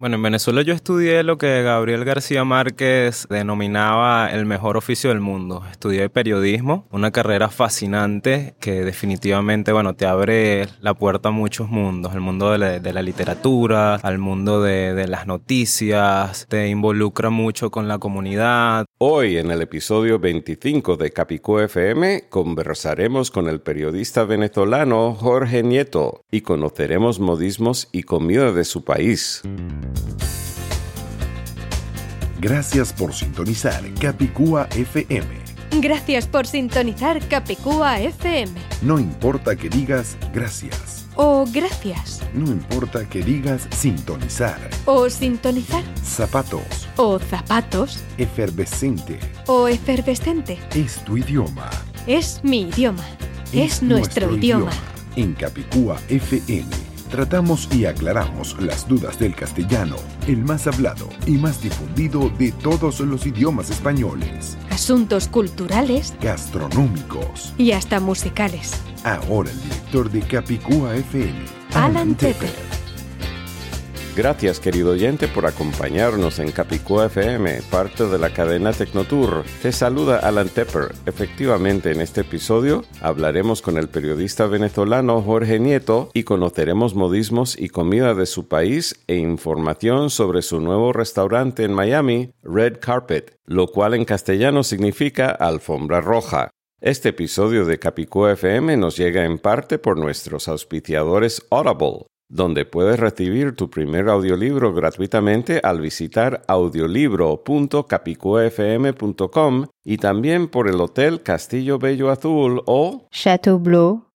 Bueno, en Venezuela yo estudié lo que Gabriel García Márquez denominaba el mejor oficio del mundo. Estudié periodismo, una carrera fascinante que definitivamente, bueno, te abre la puerta a muchos mundos, al mundo de la, literatura, al mundo de, de las noticias, te involucra mucho con la comunidad. Hoy en el episodio 25 de Capicú FM conversaremos con el periodista venezolano Jorge Nieto y conoceremos modismos y comida de su país. Gracias por sintonizar Capicúa FM. Gracias por sintonizar Capicúa FM. No importa que digas gracias. O gracias. No importa que digas sintonizar. O sintonizar. Zapatos. O zapatos. Efervescente. O efervescente. Es tu idioma. Es mi idioma. Es, nuestro, idioma. En Capicúa FM tratamos y aclaramos las dudas del castellano, el más hablado y más difundido de todos los idiomas españoles. Asuntos culturales, gastronómicos y hasta musicales. Ahora el director de Capicúa FM, Alan Tepper. Gracias querido oyente por acompañarnos en Capicúa FM, parte de la cadena Tecnotour. Te saluda Alan Tepper. Efectivamente, en este episodio hablaremos con el periodista venezolano Jorge Nieto y conoceremos modismos y comida de su país e información sobre su nuevo restaurante en Miami, Red Carpet, lo cual en castellano significa alfombra roja. Este episodio de Capicúa FM nos llega en parte por nuestros auspiciadores Audible donde puedes recibir tu primer audiolibro gratuitamente al visitar audiolibro.capicuafm.com y también por el Hotel Castillo Bello Azul o Chateau Bleu.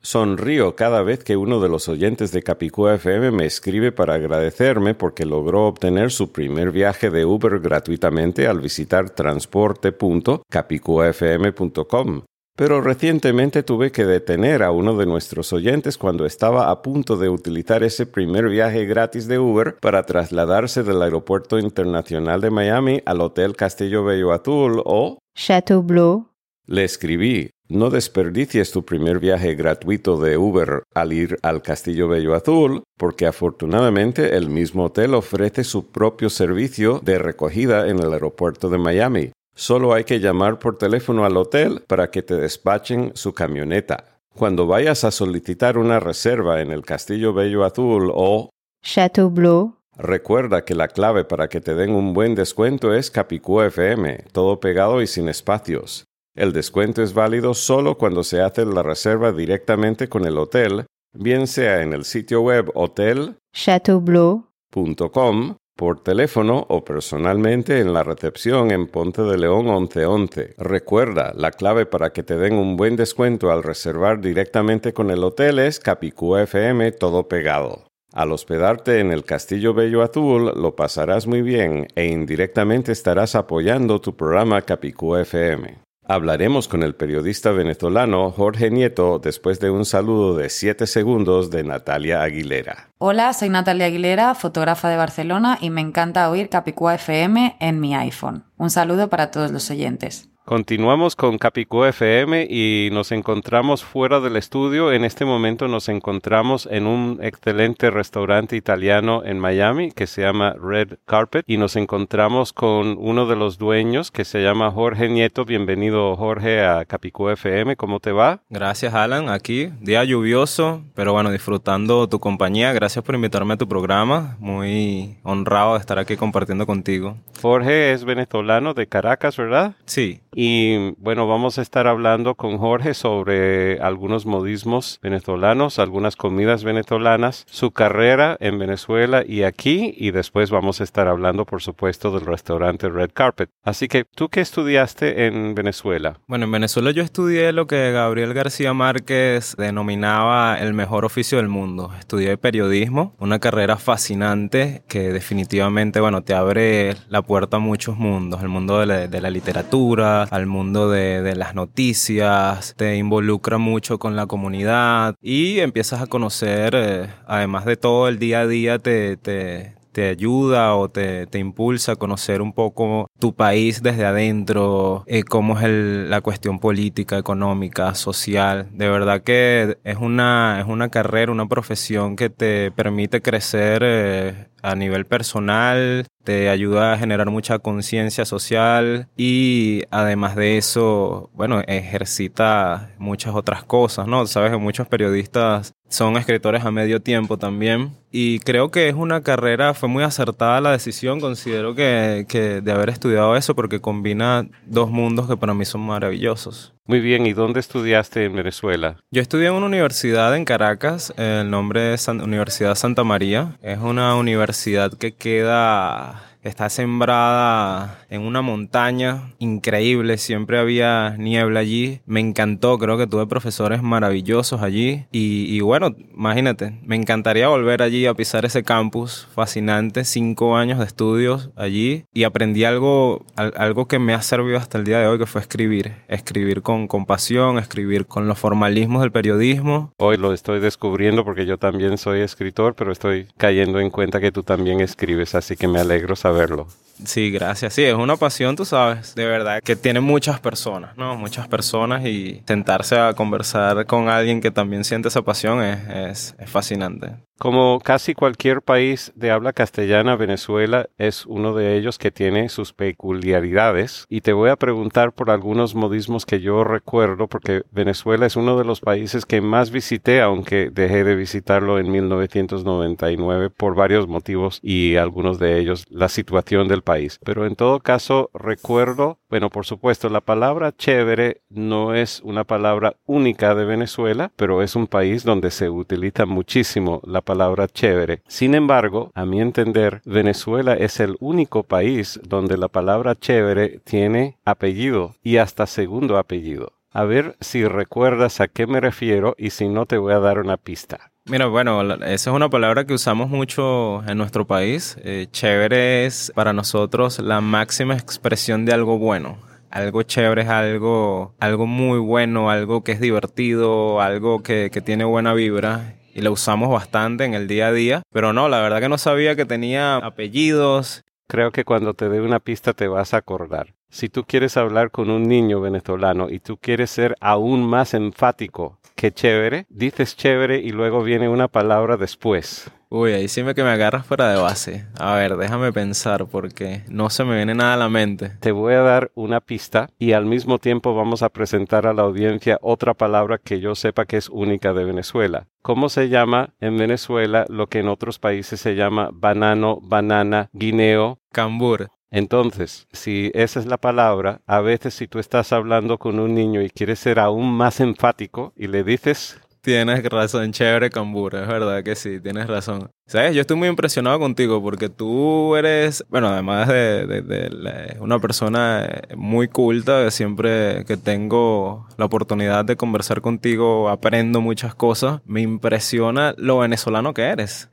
Sonrío cada vez que uno de los oyentes de Capicúa FM me escribe para agradecerme porque logró obtener su primer viaje de Uber gratuitamente al visitar transporte.capicuafm.com pero recientemente tuve que detener a uno de nuestros oyentes cuando estaba a punto de utilizar ese primer viaje gratis de Uber para trasladarse del Aeropuerto Internacional de Miami al Hotel Castillo Bello Azul o Chateau Bleu. Le escribí, no desperdicies tu primer viaje gratuito de Uber al ir al Castillo Bello Azul, porque afortunadamente el mismo hotel ofrece su propio servicio de recogida en el aeropuerto de Miami. Solo hay que llamar por teléfono al hotel para que te despachen su camioneta. Cuando vayas a solicitar una reserva en el Castillo Bello Azul o Chateau Bleu, recuerda que la clave para que te den un buen descuento es Capicú FM, todo pegado y sin espacios. El descuento es válido solo cuando se hace la reserva directamente con el hotel, bien sea en el sitio web hotel.chateaubleu.com por teléfono o personalmente en la recepción en Ponte de León 1111. Recuerda, la clave para que te den un buen descuento al reservar directamente con el hotel es Capicú FM todo pegado. Al hospedarte en el Castillo Bello Azul lo pasarás muy bien e indirectamente estarás apoyando tu programa Capicú FM. Hablaremos con el periodista venezolano Jorge Nieto después de un saludo de 7 segundos de Natalia Aguilera. Hola, soy Natalia Aguilera, fotógrafa de Barcelona y me encanta oír Capicúa FM en mi iPhone. Un saludo para todos los oyentes. Continuamos con Capicú FM y nos encontramos fuera del estudio. En este momento nos encontramos en un excelente restaurante italiano en Miami que se llama Red Carpet y nos encontramos con uno de los dueños que se llama Jorge Nieto. Bienvenido Jorge a Capicú FM. ¿Cómo te va? Gracias Alan, aquí día lluvioso, pero bueno, disfrutando tu compañía. Gracias por invitarme a tu programa. Muy honrado de estar aquí compartiendo contigo. Jorge es venezolano de Caracas, ¿verdad? Sí. Y bueno, vamos a estar hablando con Jorge sobre algunos modismos venezolanos, algunas comidas venezolanas, su carrera en Venezuela y aquí, y después vamos a estar hablando, por supuesto, del restaurante Red Carpet. Así que, ¿tú qué estudiaste en Venezuela? Bueno, en Venezuela yo estudié lo que Gabriel García Márquez denominaba el mejor oficio del mundo. Estudié periodismo, una carrera fascinante que definitivamente, bueno, te abre la puerta a muchos mundos, el mundo de la, de la literatura, al mundo de, las noticias, te involucra mucho con la comunidad y empiezas a conocer, eh, además de todo el día a día, te, te, ayuda o te, impulsa a conocer un poco tu país desde adentro, eh, cómo es la cuestión política, económica, social. De verdad que es una, es una carrera, una profesión que te permite crecer. Eh, a nivel personal, te ayuda a generar mucha conciencia social y además de eso, bueno, ejercita muchas otras cosas, ¿no? Sabes que muchos periodistas son escritores a medio tiempo también y creo que es una carrera, fue muy acertada la decisión, considero que, que de haber estudiado eso porque combina dos mundos que para mí son maravillosos. Muy bien, ¿y dónde estudiaste en Venezuela? Yo estudié en una universidad en Caracas, el nombre es Universidad Santa María. Es una universidad que queda está sembrada en una montaña increíble, siempre había niebla allí, me encantó, creo que tuve profesores maravillosos allí. Y, bueno, imagínate, me encantaría volver allí a pisar ese campus fascinante, cinco años de estudios allí. Y aprendí algo, algo que me ha servido hasta el día de hoy, que fue escribir, escribir con, con pasión, escribir con los formalismos del periodismo. Hoy lo estoy descubriendo porque yo también soy escritor, pero estoy cayendo en cuenta que tú también escribes, así que me alegro saber verlo. Sí, gracias. Sí, es una pasión, tú sabes, de verdad, que tiene muchas personas, ¿no? Muchas personas y sentarse a conversar con alguien que también siente esa pasión es, es, fascinante. Como casi cualquier país de habla castellana, Venezuela es uno de ellos que tiene sus peculiaridades y te voy a preguntar por algunos modismos que yo recuerdo porque Venezuela es uno de los países que más visité, aunque dejé de visitarlo en 1999 por varios motivos y algunos de ellos la situación del país. Pero en todo caso, recuerdo, bueno, por supuesto, la palabra chévere no es una palabra única de Venezuela, pero es un país donde se utiliza muchísimo la palabra chévere. Sin embargo, a mi entender, Venezuela es el único país donde la palabra chévere tiene apellido y hasta segundo apellido. A ver si recuerdas a qué me refiero y si no te voy a dar una pista. Mira, bueno, esa es una palabra que usamos mucho en nuestro país. Eh, chévere es para nosotros la máxima expresión de algo bueno. Algo chévere es algo, algo muy bueno, algo que es divertido, algo que, que tiene buena vibra y lo usamos bastante en el día a día. Pero no, la verdad que no sabía que tenía apellidos. Creo que cuando te dé una pista te vas a acordar. Si tú quieres hablar con un niño venezolano y tú quieres ser aún más enfático que chévere, dices chévere y luego viene una palabra después. Uy, ahí sí me que me agarras fuera de base. A ver, déjame pensar porque no se me viene nada a la mente. Te voy a dar una pista y al mismo tiempo vamos a presentar a la audiencia otra palabra que yo sepa que es única de Venezuela. ¿Cómo se llama en Venezuela lo que en otros países se llama banano, banana, guineo? Cambur. Entonces, si esa es la palabra, a veces si tú estás hablando con un niño y quieres ser aún más enfático y le dices... Tienes razón, chévere cambur, es verdad que sí, tienes razón. ¿Sabes? Yo estoy muy impresionado contigo porque tú eres, bueno, además de, una persona muy culta, siempre que tengo la oportunidad de conversar contigo aprendo muchas cosas. Me impresiona lo venezolano que eres.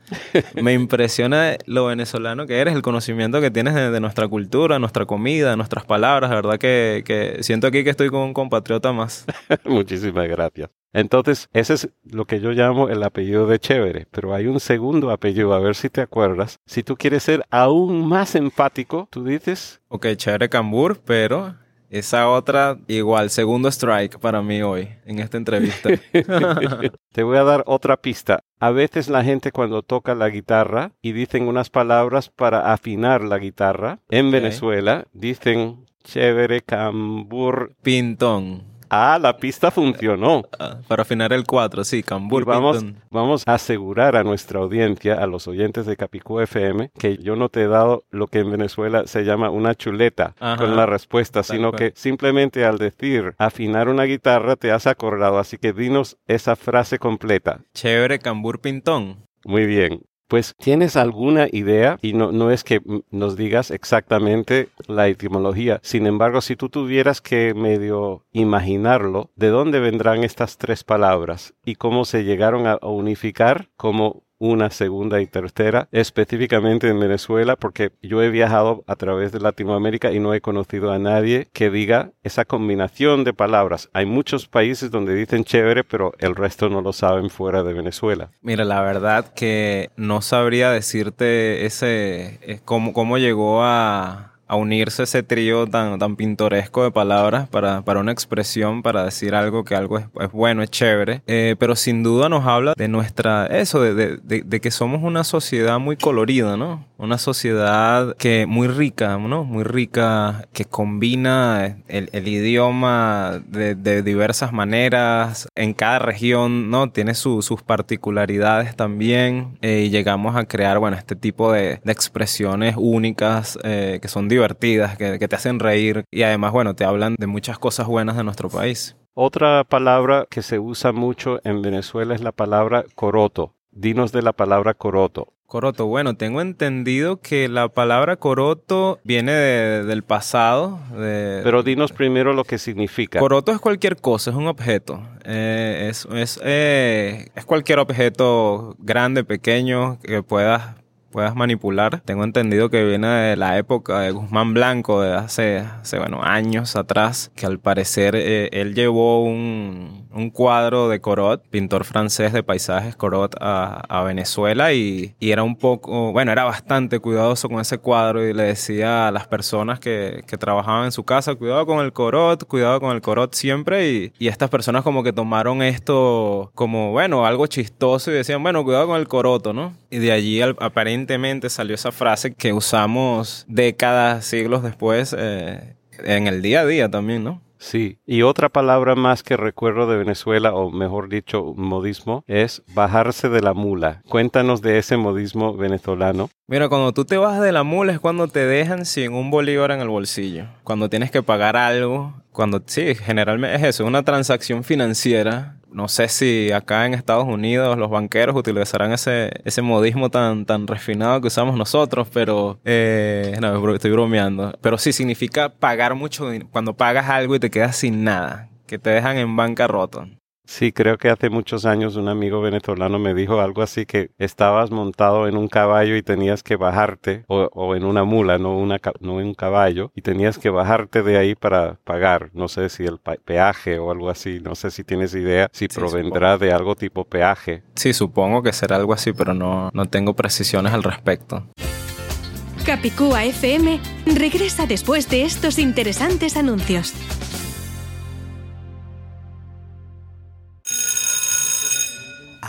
Me impresiona lo venezolano que eres, el conocimiento que tienes de, nuestra cultura, nuestra comida, nuestras palabras. La verdad que, que siento aquí que estoy con un compatriota más. Muchísimas gracias. Entonces, ese es lo que yo llamo el apellido de chévere, pero hay un segundo apellido a ver si te acuerdas. Si tú quieres ser aún más empático, tú dices... Ok, chévere cambur, pero esa otra, igual, segundo strike para mí hoy, en esta entrevista. Te voy a dar otra pista. A veces la gente cuando toca la guitarra y dicen unas palabras para afinar la guitarra, en Venezuela dicen chévere, cambur. Pintón. Ah, la pista funcionó. Ah, para afinar el 4, sí, Cambur. vamos, vamos a asegurar a nuestra audiencia, a los oyentes de Capicú FM, que yo no te he dado lo que en Venezuela se llama una chuleta con la respuesta, sino que simplemente al decir afinar una guitarra te has acordado. Así que dinos esa frase completa. Chévere, Cambur Pintón. Muy bien pues tienes alguna idea y no, no es que nos digas exactamente la etimología. Sin embargo, si tú tuvieras que medio imaginarlo, ¿de dónde vendrán estas tres palabras y cómo se llegaron a unificar como una segunda y tercera, específicamente en Venezuela, porque yo he viajado a través de Latinoamérica y no he conocido a nadie que diga esa combinación de palabras. Hay muchos países donde dicen chévere, pero el resto no lo saben fuera de Venezuela. Mira, la verdad que no sabría decirte ese eh, cómo, cómo llegó a a unirse ese trío tan, tan pintoresco de palabras para, para una expresión, para decir algo que algo es, bueno, es chévere. Eh, pero sin duda nos habla de nuestra, eso, de, de, que somos una sociedad muy colorida, ¿no? una sociedad que muy rica, ¿no? Muy rica, que combina el, idioma de, diversas maneras. En cada región, ¿no? Tiene su, sus particularidades también. Eh, y llegamos a crear, bueno, este tipo de, expresiones únicas eh, que son divertidas, que, que te hacen reír. Y además, bueno, te hablan de muchas cosas buenas de nuestro país. Otra palabra que se usa mucho en Venezuela es la palabra coroto. Dinos de la palabra coroto. Coroto, bueno, tengo entendido que la palabra coroto viene de, del pasado. De... Pero dinos primero lo que significa. Coroto es cualquier cosa, es un objeto. Eh, es, es, eh, es cualquier objeto grande, pequeño, que puedas puedas manipular. Tengo entendido que viene de la época de Guzmán Blanco, de hace, hace bueno, años atrás, que al parecer eh, él llevó un, un, cuadro de Corot, pintor francés de paisajes Corot, a, Venezuela y, y, era un poco, bueno, era bastante cuidadoso con ese cuadro y le decía a las personas que, que trabajaban en su casa, cuidado con el Corot, cuidado con el Corot siempre y, y estas personas como que tomaron esto como, bueno, algo chistoso y decían, bueno, cuidado con el Coroto, ¿no? Y de allí aparentemente salió esa frase que usamos décadas, siglos después, eh, en el día a día también, ¿no? Sí, y otra palabra más que recuerdo de Venezuela, o mejor dicho, modismo, es bajarse de la mula. Cuéntanos de ese modismo venezolano. Mira, cuando tú te bajas de la mula es cuando te dejan sin un bolívar en el bolsillo. Cuando tienes que pagar algo, cuando sí, generalmente es eso, una transacción financiera no sé si acá en Estados Unidos los banqueros utilizarán ese, ese modismo tan, tan refinado que usamos nosotros, pero eh, no, estoy bromeando. Pero sí significa pagar mucho cuando pagas algo y te quedas sin nada, que te dejan en bancarrota. Sí, creo que hace muchos años un amigo venezolano me dijo algo así que estabas montado en un caballo y tenías que bajarte, o, o en una mula, no, una, no en un caballo, y tenías que bajarte de ahí para pagar, no sé si el peaje o algo así, no sé si tienes idea, si sí, provendrá supongo. de algo tipo peaje. Sí, supongo que será algo así, pero no, no tengo precisiones al respecto. Capicúa FM regresa después de estos interesantes anuncios.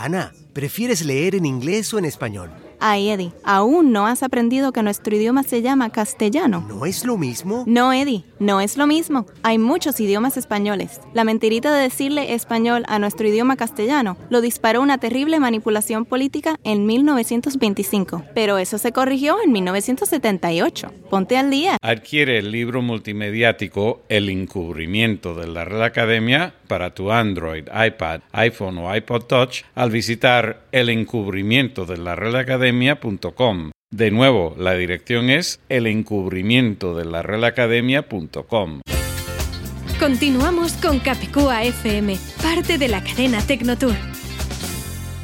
Ana, ¿prefieres leer en inglés o en español? Ay, Eddie, ¿aún no has aprendido que nuestro idioma se llama castellano? ¿No es lo mismo? No, Eddie, no es lo mismo. Hay muchos idiomas españoles. La mentirita de decirle español a nuestro idioma castellano lo disparó una terrible manipulación política en 1925. Pero eso se corrigió en 1978. Ponte al día. Adquiere el libro multimediático El encubrimiento de la Real Academia para tu Android, iPad, iPhone o iPod Touch al visitar el encubrimiento de la Real Academia De nuevo, la dirección es el encubrimiento de la realacademia.com. Continuamos con Capicúa FM, parte de la cadena Tecnotour.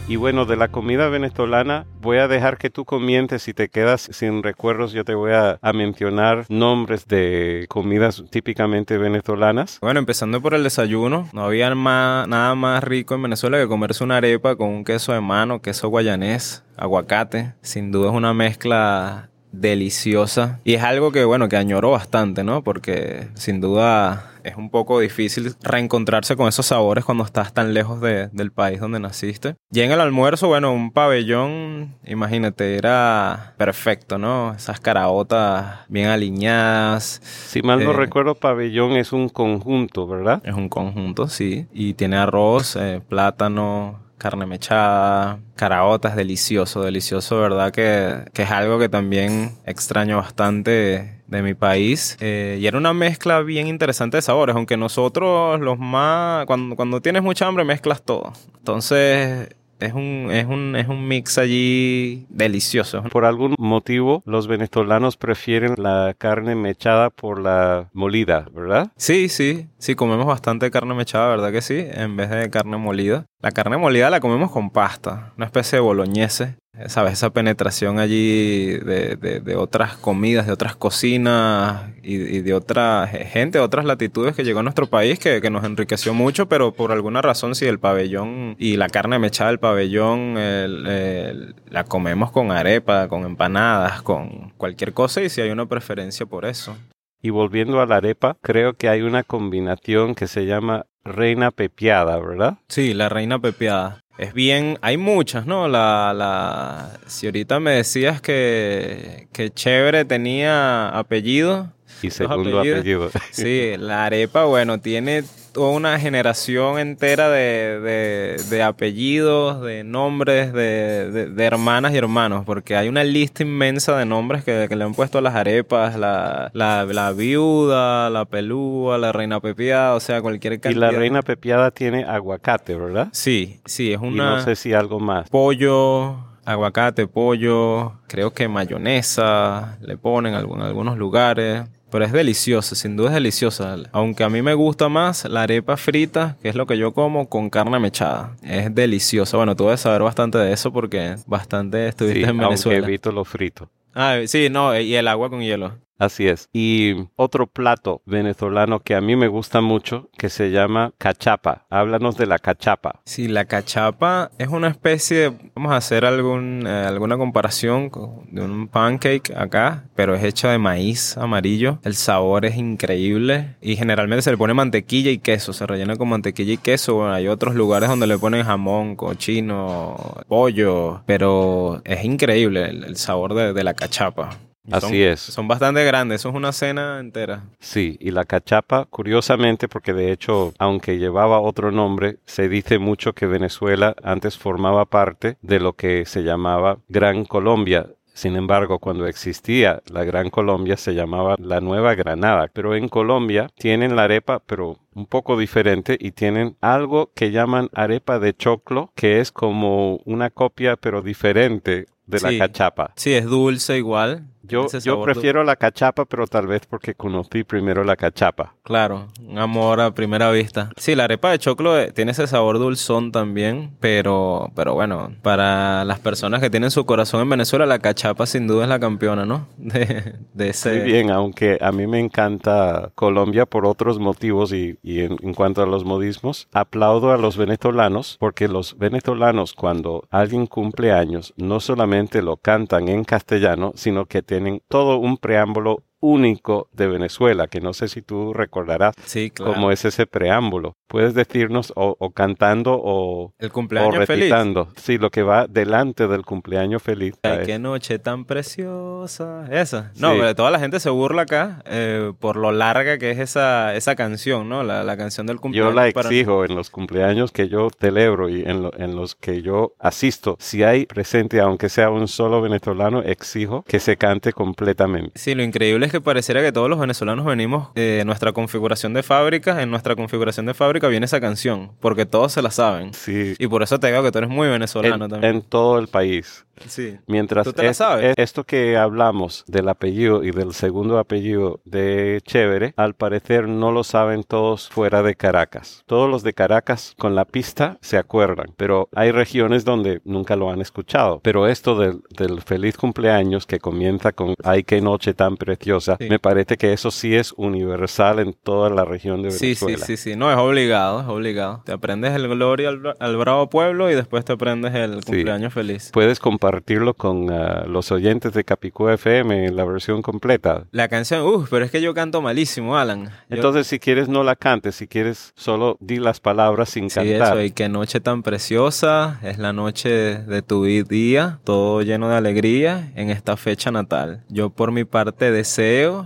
Y bueno, de la comida venezolana voy a dejar que tú comientes. Si te quedas sin recuerdos, yo te voy a, mencionar nombres de comidas típicamente venezolanas. Bueno, empezando por el desayuno. No había nada más rico en Venezuela que comerse una arepa con un queso de mano, queso guayanés, aguacate. Sin duda es una mezcla deliciosa y es algo que bueno que añoro bastante no porque sin duda es un poco difícil reencontrarse con esos sabores cuando estás tan lejos de, del país donde naciste. Y en el almuerzo bueno un pabellón imagínate era perfecto no esas caraotas bien alineadas si mal no eh, recuerdo pabellón es un conjunto verdad es un conjunto sí. Y tiene arroz eh, plátano carne mechada, caraotas, delicioso, delicioso, ¿verdad? Que, que es algo que también extraño bastante de mi país. Eh, y era una mezcla bien interesante de sabores, aunque nosotros los más, cuando, cuando tienes mucha hambre mezclas todo. Entonces es un, es un, es un mix allí delicioso. Por algún motivo, los venezolanos prefieren la carne mechada por la molida, ¿verdad? Sí, sí, sí, comemos bastante carne mechada, ¿verdad que sí? En vez de carne molida. La carne molida la comemos con pasta, una especie de boloñese. ¿Sabes? Esa penetración allí de, de, otras comidas, de otras cocinas y, de otra gente, de otras latitudes que llegó a nuestro país que, que, nos enriqueció mucho, pero por alguna razón si el pabellón y la carne mechada del pabellón el, el, la comemos con arepa, con empanadas, con cualquier cosa y si hay una preferencia por eso. Y volviendo a la arepa, creo que hay una combinación que se llama reina pepiada, ¿verdad? Sí, la reina pepiada. Es bien, hay muchas, ¿no? La, la, si ahorita me decías que, que Chévere tenía apellido. Y segundo apellido. Sí, la arepa, bueno, tiene toda una generación entera de, de, de apellidos, de nombres, de, de- hermanas y hermanos, porque hay una lista inmensa de nombres que, que le han puesto a las arepas, la, la, la viuda, la pelúa, la reina pepiada, o sea, cualquier Y cantidad. la reina pepiada tiene aguacate, ¿verdad? Sí, sí, es Y una... no sé si algo más. pollo, aguacate, pollo, creo que mayonesa le ponen en algunos lugares. Pero es deliciosa, sin duda es deliciosa. Aunque a mí me gusta más la arepa frita, que es lo que yo como, con carne mechada. Es deliciosa. Bueno, tú debes saber bastante de eso porque bastante estuviste Sí, en aunque Venezuela. evito lo frito. Ah, sí, no, y el agua con hielo. Así es. Y otro plato venezolano que a mí me gusta mucho, que se llama cachapa. Háblanos de la cachapa. Sí, la cachapa es una especie de, vamos a hacer algún, eh, alguna comparación con- de un pancake acá, pero es hecha de maíz amarillo. El sabor es increíble y generalmente se le pone mantequilla y queso, se rellena con mantequilla y queso. Bueno, hay otros lugares donde le ponen jamón, cochino, pollo, pero es increíble el, el sabor de, de la cachapa. Así son- es. Son bastante grandes, eso es una cena entera. Sí, y la cachapa, curiosamente, porque de hecho, aunque llevaba otro nombre, se dice mucho que Venezuela antes formaba parte de lo que se llamaba Gran Colombia. Sin embargo, cuando existía la Gran Colombia se llamaba la Nueva Granada. Pero en Colombia tienen la arepa, pero un poco diferente y tienen algo que llaman arepa de choclo, que es como una copia pero diferente de Sí. la cachapa. Sí, es dulce igual. Yo, yo prefiero la cachapa, pero tal vez porque conocí primero la cachapa. Claro, un amor a primera vista. Sí, la arepa de choclo eh, tiene ese sabor dulzón también, pero, pero bueno, para las personas que tienen su corazón en Venezuela, la cachapa sin duda es la campeona, ¿no? De, de ese... Muy bien, aunque a mí me encanta Colombia por otros motivos y, y en, cuanto a los modismos, aplaudo a los venezolanos porque los venezolanos cuando alguien cumple años no solamente lo cantan en castellano, sino que tienen todo un preámbulo único de Venezuela, que no sé si tú recordarás Sí, claro. cómo es ese preámbulo. Puedes decirnos o, o cantando o, El o cumpleaños feliz. recitando. Sí, lo que va delante del cumpleaños feliz. Ay, qué noche tan preciosa. Esa. No, Sí. pero toda la gente se burla acá eh, por lo larga que es esa, esa canción, ¿no? La, la canción del Yo cumpleaños. la para- exijo en los cumpleaños que yo celebro y en, lo- en los que yo asisto. Si hay presente, aunque sea un solo venezolano, exijo que se cante completamente. Sí, lo increíble es que pareciera que todos los venezolanos venimos eh, en nuestra configuración de fábrica, en nuestra configuración de fábrica viene esa canción, porque todos se la saben. Sí. Y por eso te digo que tú eres muy venezolano En, también. en todo el país. Sí. Mientras ¿Tú te la es- sabes? es- esto que hablamos del apellido y del segundo apellido de Chévere, al parecer no lo saben todos fuera de Caracas. Todos los de Caracas con la pista se acuerdan, pero hay regiones donde nunca lo han escuchado. Pero esto del, del feliz cumpleaños que comienza con ay qué noche tan preciosa, Sí. me parece que eso sí es universal en toda la región de Sí, sí, Venezuela. sí, sí. No, es obligado, es obligado. Te aprendes el Gloria al, al Bravo Pueblo y después te aprendes el cumpleaños feliz. Puedes compartirlo con ah, los oyentes de Capicú FM en la versión completa. La canción, uff, pero es que yo canto malísimo, Alan. Yo- Entonces, si quieres, no la cantes. Si quieres, solo di las palabras sin Sí, cantar. eso, y qué noche tan preciosa, es la noche de tu día, todo lleno de alegría en esta fecha natal. Yo por mi parte deseo,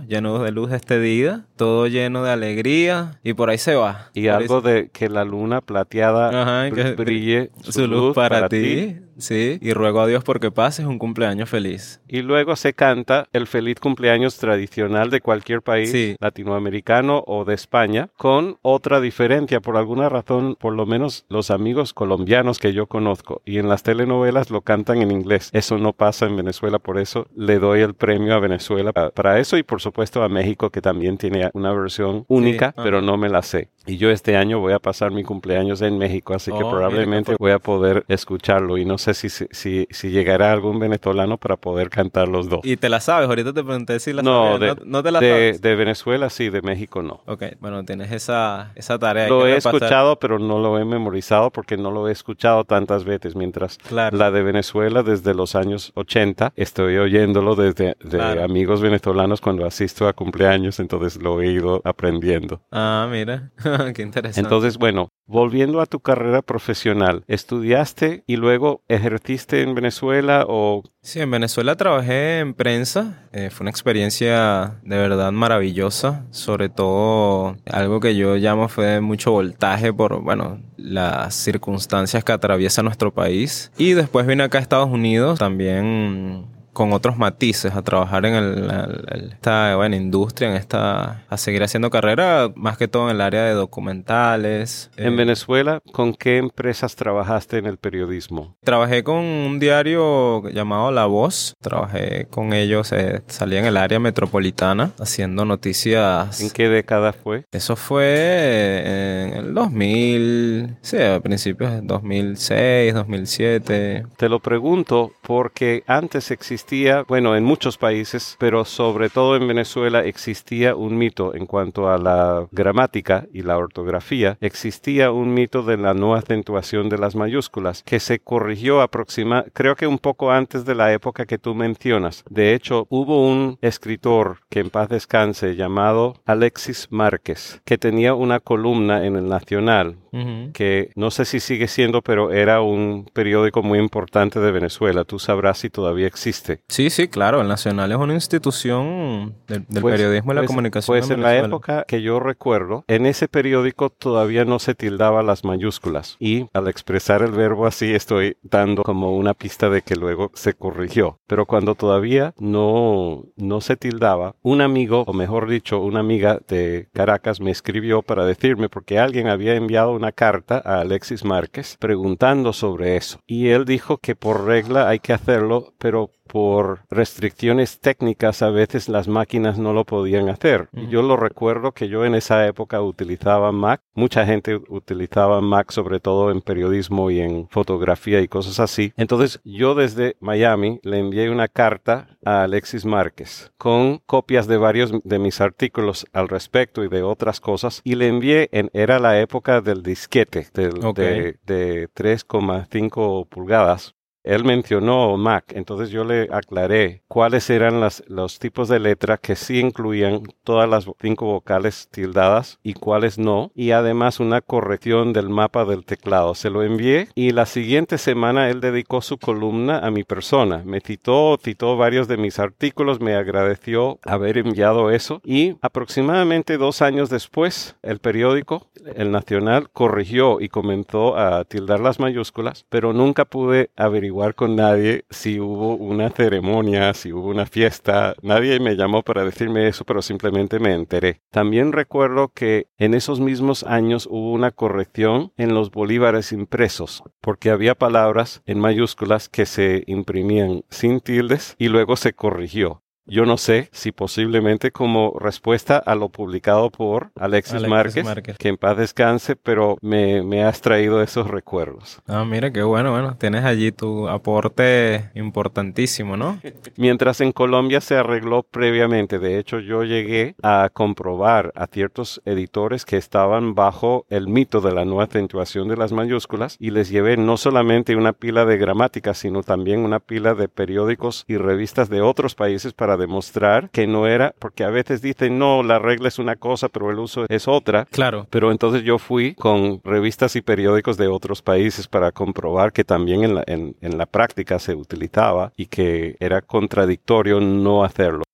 lleno de luz este día, todo lleno de alegría, y por ahí se va. Y Por algo de que la luna plateada Ajá, brille su luz para, ti. Sí, y ruego a Dios porque pases un cumpleaños feliz. Y luego se canta el feliz cumpleaños tradicional de cualquier país Sí. latinoamericano o de España, con otra diferencia. Por alguna razón, por lo menos los amigos colombianos que yo conozco y en las telenovelas lo cantan en inglés. Eso no pasa en Venezuela, por eso le doy el premio a Venezuela pa- para eso y por supuesto a México que también tiene una versión única, ajá. pero no me la sé. Y yo este año voy a pasar mi cumpleaños en México, así que Oh, mira, probablemente voy a poder escucharlo y no sé si, si, si llegará algún venezolano para poder cantar los dos. ¿Y te la sabes? Ahorita te pregunté si la no, sabes. De, no, te la de, sabes. De Venezuela sí, de México no. Ok, bueno, tienes esa, esa tarea. Lo he escuchado, pero no lo he memorizado porque no lo he escuchado tantas veces. Mientras claro. la de Venezuela desde los años 80, estoy oyéndolo desde de claro. amigos venezolanos cuando asisto a cumpleaños, entonces lo he ido aprendiendo. Ah, mira, qué interesante. Entonces, bueno, volviendo a tu carrera profesional, ¿estudiaste y luego ejerciste en Venezuela o...? Sí, en Venezuela trabajé en prensa. Eh, fue una experiencia de verdad maravillosa. Sobre todo, algo que yo llamo fue mucho voltaje por, bueno, las circunstancias que atraviesa nuestro país. Y después vine acá a Estados Unidos también con otros matices a trabajar en el, el, esta buena industria, en esta a seguir haciendo carrera, más que todo en el área de documentales. En eh, Venezuela, ¿con qué empresas trabajaste en el periodismo? Trabajé con un diario llamado La Voz. Trabajé con ellos, eh, salí en el área metropolitana haciendo noticias. ¿En qué década fue? Eso fue en el 2000, sí, a principios de 2006, 2007. Te lo pregunto porque antes existía existía, bueno, en muchos países, pero sobre todo en Venezuela existía un mito en cuanto a la gramática y la ortografía. Existía un mito de la no acentuación de las mayúsculas que se corrigió aproxima, creo que un poco antes de la época que tú mencionas. De hecho, hubo un escritor que en paz descanse llamado Alexis Márquez que tenía una columna en el Nacional uh -huh. que no sé si sigue siendo, pero era un periódico muy importante de Venezuela. Tú sabrás si todavía existe. Sí, sí, claro. El Nacional es una institución del, del pues, periodismo y la pues, comunicación. Pues en, en la época que yo recuerdo, en ese periódico todavía no se tildaba las mayúsculas. Y al expresar el verbo así, estoy dando como una pista de que luego se corrigió. Pero cuando todavía no, no se tildaba, un amigo, o mejor dicho, una amiga de Caracas me escribió para decirme, porque alguien había enviado una carta a Alexis Márquez preguntando sobre eso. Y él dijo que por regla hay que hacerlo, pero por restricciones técnicas a veces las máquinas no lo podían hacer. Y yo lo recuerdo que yo en esa época utilizaba Mac. Mucha gente utilizaba Mac sobre todo en periodismo y en fotografía y cosas así. Entonces yo desde Miami le envié una carta a Alexis Márquez con copias de varios de mis artículos al respecto y de otras cosas y le envié en era la época del disquete del, okay. de, de 3,5 pulgadas él mencionó Mac, entonces yo le aclaré cuáles eran los tipos de letra que sí incluían todas las cinco vocales tildadas y cuáles no, y además una corrección del mapa del teclado. Se lo envié y la siguiente semana él dedicó su columna a mi persona. Me citó, citó varios de mis artículos, me agradeció haber enviado eso y aproximadamente dos años después el periódico, el Nacional, corrigió y comenzó a tildar las mayúsculas, pero nunca pude averiguar con nadie si hubo una ceremonia, si hubo una fiesta. Nadie me llamó para decirme eso, pero simplemente me enteré. También recuerdo que en esos mismos años hubo una corrección en los bolívares impresos, porque había palabras en mayúsculas que se imprimían sin tildes y luego se corrigió. Yo no sé si posiblemente como respuesta a lo publicado por Alexis, Alexis Márquez, Márquez, que en paz descanse, pero me, me, has traído esos recuerdos. Ah, mira, qué bueno, bueno, tienes allí tu aporte importantísimo, ¿no? Mientras en Colombia se arregló previamente, de hecho yo llegué a comprobar a ciertos editores que estaban bajo el mito de la no acentuación de las mayúsculas y les llevé no solamente una pila de gramática, sino también una pila de periódicos y revistas de otros países para demostrar que no era, porque a veces dicen, no, la regla es una cosa, pero el uso es otra. Claro. Pero entonces yo fui con revistas y periódicos de otros países para comprobar que también en la, en, en la práctica se utilizaba y que era contradictorio no hacerlo.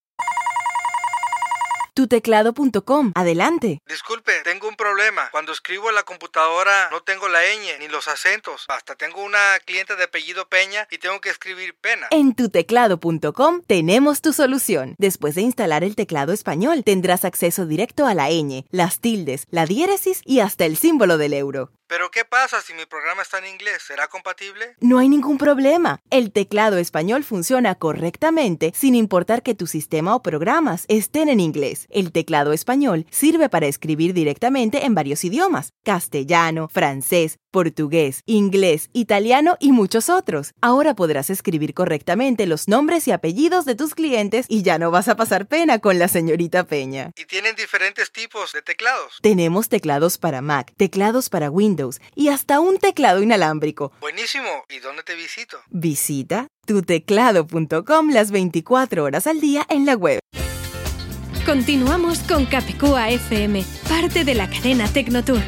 tuteclado.com. Adelante. Disculpe, tengo un problema. Cuando escribo en la computadora no tengo la ñ ni los acentos. Hasta tengo una cliente de apellido Peña y tengo que escribir pena. En tuteclado.com tenemos tu solución. Después de instalar el teclado español, tendrás acceso directo a la ñ, las tildes, la diéresis y hasta el símbolo del euro. Pero ¿qué pasa si mi programa está en inglés? ¿Será compatible? No hay ningún problema. El teclado español funciona correctamente sin importar que tu sistema o programas estén en inglés. El teclado español sirve para escribir directamente en varios idiomas, castellano, francés, portugués, inglés, italiano y muchos otros. Ahora podrás escribir correctamente los nombres y apellidos de tus clientes y ya no vas a pasar pena con la señorita Peña. ¿Y tienen diferentes tipos de teclados? Tenemos teclados para Mac, teclados para Windows y hasta un teclado inalámbrico. Buenísimo. ¿Y dónde te visito? Visita tuteclado.com las 24 horas al día en la web. Continuamos con Capicúa FM, parte de la cadena Tecnotour.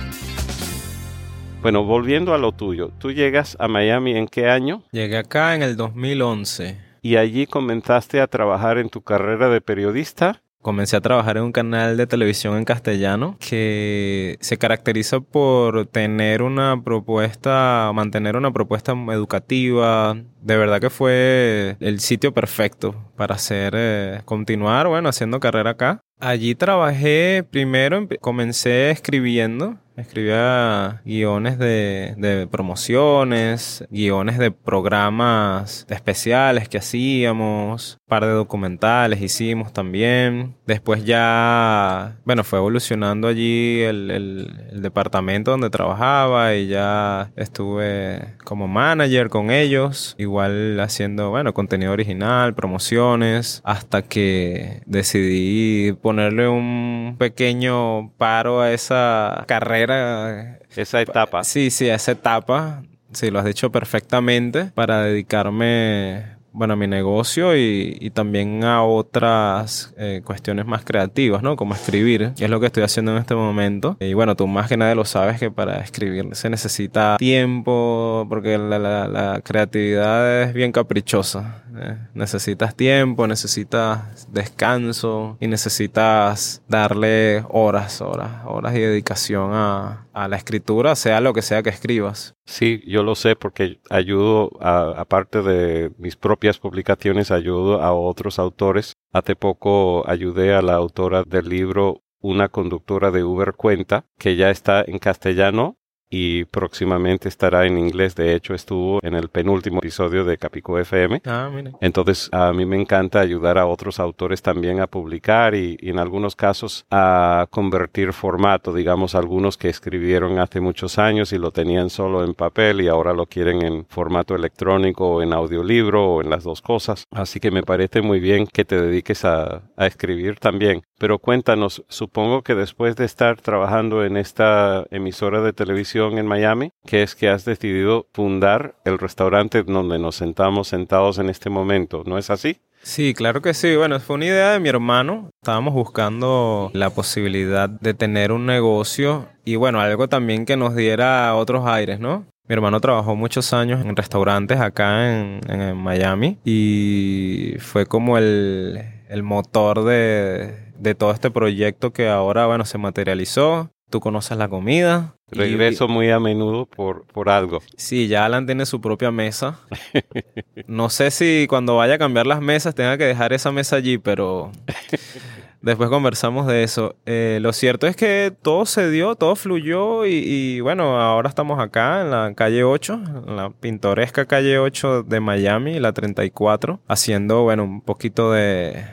Bueno, volviendo a lo tuyo, ¿tú llegas a Miami en qué año? Llegué acá en el 2011. ¿Y allí comenzaste a trabajar en tu carrera de periodista? Comencé a trabajar en un canal de televisión en castellano que se caracteriza por tener una propuesta, mantener una propuesta educativa. De verdad que fue el sitio perfecto para hacer, eh, continuar, bueno, haciendo carrera acá. Allí trabajé primero, comencé escribiendo, escribía guiones de, promociones, guiones de programas especiales que hacíamos, par de documentales hicimos también. Después ya, bueno, fue evolucionando allí el, el- el departamento donde trabajaba y ya estuve como manager con ellos, igual haciendo, bueno, contenido original, promociones, hasta que decidí ponerle un pequeño paro a esa carrera. Esa etapa. Sí, sí, a esa etapa. Sí, lo has dicho perfectamente para dedicarme, bueno, a mi negocio y, y también a otras eh, cuestiones más creativas, ¿no? Como escribir, que es lo que estoy haciendo en este momento. Y bueno, tú más que nadie lo sabes que para escribir se necesita tiempo, porque la, la- creatividad es bien caprichosa. ¿eh? Necesitas tiempo, necesitas descanso y necesitas darle horas, horas, horas y dedicación a, a la escritura, sea lo que sea que escribas. Sí, yo lo sé porque ayudo, aparte de mis propias publicaciones, ayudo a otros autores. Hace poco ayudé a la autora del libro Una conductora de Uber Cuenta, que ya está en castellano y próximamente estará en inglés. De hecho, estuvo en el penúltimo episodio de Capico FM. Ah. Entonces, a mí me encanta ayudar a otros autores también a publicar y, y en algunos casos a convertir formato, digamos, algunos que escribieron hace muchos años y lo tenían solo en papel y ahora lo quieren en formato electrónico o en audiolibro o en las dos cosas. Así que me parece muy bien que te dediques a, a escribir también. Pero cuéntanos, supongo que después de estar trabajando en esta emisora de televisión en Miami, que es que has decidido fundar el restaurante donde nos sentamos sentados en este momento, ¿no es así? Sí, claro que sí. Bueno, fue una idea de mi hermano. Estábamos buscando la posibilidad de tener un negocio y bueno, algo también que nos diera otros aires, ¿no? Mi hermano trabajó muchos años en restaurantes acá en, en Miami y fue como el, el motor de, de todo este proyecto que ahora, bueno, se materializó. Tú conoces la comida. y- Regreso muy a menudo por, por algo. Sí, ya Alan tiene su propia mesa. No sé si cuando vaya a cambiar las mesas tenga que dejar esa mesa allí, pero después conversamos de eso. Eh, lo cierto es que todo se dio, todo fluyó y, y, bueno, ahora estamos acá en la calle 8, en la pintoresca calle 8 de Miami, la 34, haciendo, bueno, un poquito de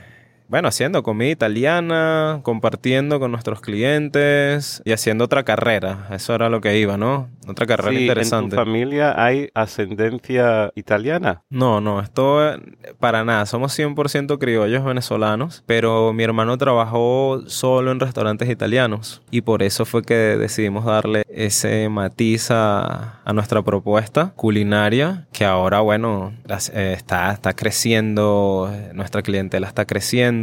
bueno, haciendo comida italiana, compartiendo con nuestros clientes y haciendo otra carrera. Eso era lo que iba, ¿no? Otra carrera Sí, ¿En interesante. tu familia hay ascendencia italiana? No, no, esto eh, para nada. Somos 100% criollos venezolanos, pero mi hermano trabajó solo en restaurantes italianos y por eso fue que decidimos darle ese matiz a, a nuestra propuesta culinaria, que ahora, bueno, eh, está, está creciendo, nuestra clientela está creciendo,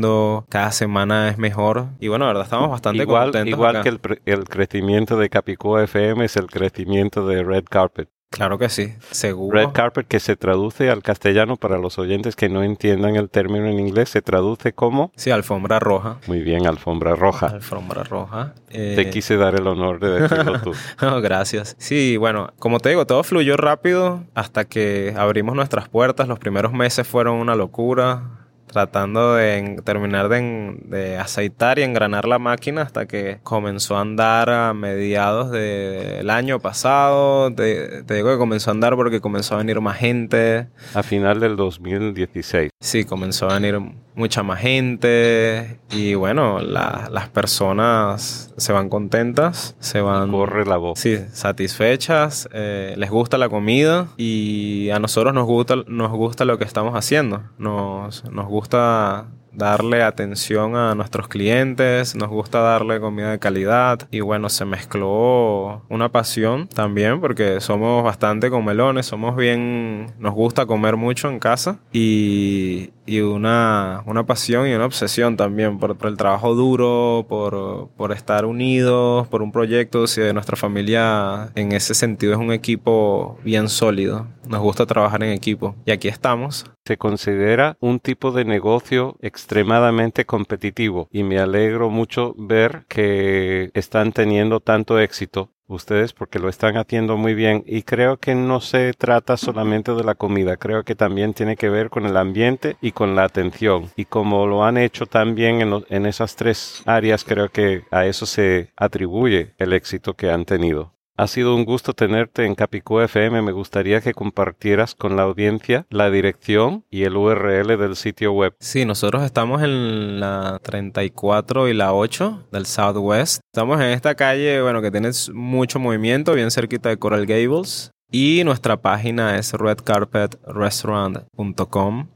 cada semana es mejor y bueno, la verdad estamos bastante Igual, contentos. igual acá. que el, el crecimiento de Capicúa FM es el crecimiento de Red Carpet. Claro que sí, seguro. Red Carpet que se traduce al castellano para los oyentes que no entiendan el término en inglés, se traduce como... Sí, alfombra roja. Muy bien, alfombra roja. Alfombra roja. Te Eh, quise dar el honor de decirlo tú. No, gracias. Sí, bueno, como te digo, todo fluyó rápido hasta que abrimos nuestras puertas. Los primeros meses fueron una locura. Tratando de terminar de, aceitar y engranar la máquina hasta que comenzó a andar a mediados del año pasado. Te, digo que comenzó a andar porque comenzó a venir más gente. A final del 2016. Sí, comenzó a venir mucha más gente y bueno, las personas se van contentas, se van... Corre la voz. Sí, satisfechas, eh, les gusta la comida y a nosotros nos gusta, nos gusta lo que estamos haciendo. Nos, nos gusta darle atención a nuestros clientes, nos gusta darle comida de calidad y bueno, se mezcló una pasión también porque somos bastante comelones, somos bien, nos gusta comer mucho en casa y, y una, una pasión y una obsesión también por, el trabajo duro, por, por, estar unidos, por un proyecto. Si de nuestra familia en ese sentido es un equipo bien sólido, nos gusta trabajar en equipo y aquí estamos. Se considera un tipo de negocio extremadamente competitivo y me alegro mucho ver que están teniendo tanto éxito ustedes porque lo están haciendo muy bien y creo que no se trata solamente de la comida, creo que también tiene que ver con el ambiente y con la atención y como lo han hecho tan bien en, en esas tres áreas creo que a eso se atribuye el éxito que han tenido. Ha sido un gusto tenerte en Capicú FM. Me gustaría que compartieras con la audiencia la dirección y el URL del sitio web. Sí, nosotros estamos en la 34 y la 8 del Southwest. Estamos en esta calle, bueno, que tiene mucho movimiento, bien cerquita de Coral Gables. Y nuestra página es redcarpetrestaurant.com.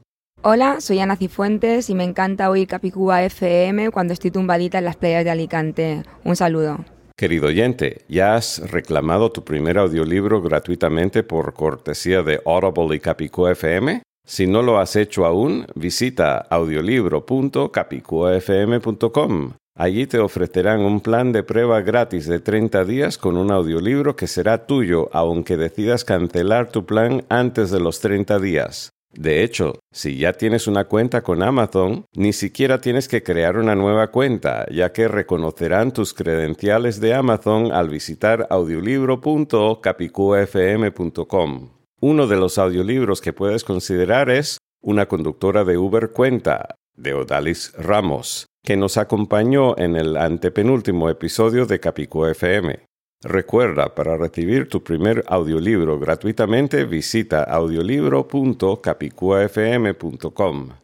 Hola, soy Ana Cifuentes y me encanta oír Capicúa FM cuando estoy tumbadita en las playas de Alicante. Un saludo. Querido oyente, ¿ya has reclamado tu primer audiolibro gratuitamente por cortesía de Audible y Capicúa FM? Si no lo has hecho aún, visita audiolibro.capicuafm.com. Allí te ofrecerán un plan de prueba gratis de 30 días con un audiolibro que será tuyo aunque decidas cancelar tu plan antes de los 30 días. De hecho, si ya tienes una cuenta con Amazon, ni siquiera tienes que crear una nueva cuenta, ya que reconocerán tus credenciales de Amazon al visitar audiolibro.capicuafm.com. Uno de los audiolibros que puedes considerar es Una conductora de Uber cuenta, de Odalis Ramos, que nos acompañó en el antepenúltimo episodio de Capicú FM. Recuerda, para recibir tu primer audiolibro gratuitamente, visita audiolibro.capicuafm.com.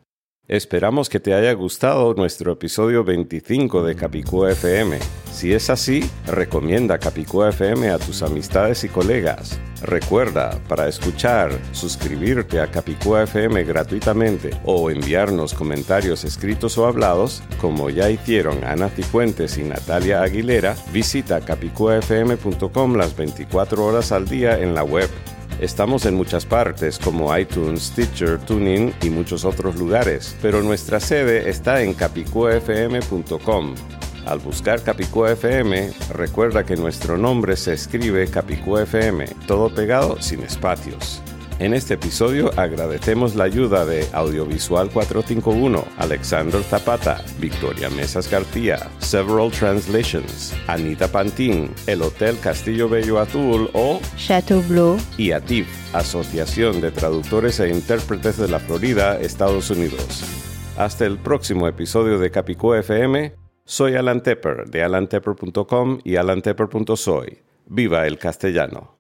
Esperamos que te haya gustado nuestro episodio 25 de Capicúa FM. Si es así, recomienda Capicúa FM a tus amistades y colegas. Recuerda, para escuchar, suscribirte a Capicúa FM gratuitamente o enviarnos comentarios escritos o hablados, como ya hicieron Ana Cifuentes y Natalia Aguilera, visita capicuafm.com las 24 horas al día en la web. Estamos en muchas partes como iTunes, Stitcher, TuneIn y muchos otros lugares, pero nuestra sede está en capicuafm.com. Al buscar Capicúa recuerda que nuestro nombre se escribe Capicúa todo pegado sin espacios. En este episodio agradecemos la ayuda de Audiovisual 451, Alexander Zapata, Victoria Mesas García, Several Translations, Anita Pantín, el Hotel Castillo Bello Azul o Chateau Blue y ATIF, Asociación de Traductores e Intérpretes de la Florida, Estados Unidos. Hasta el próximo episodio de Capicú FM, soy Alan Tepper de alantepper.com y alantepper.soy. ¡Viva el castellano!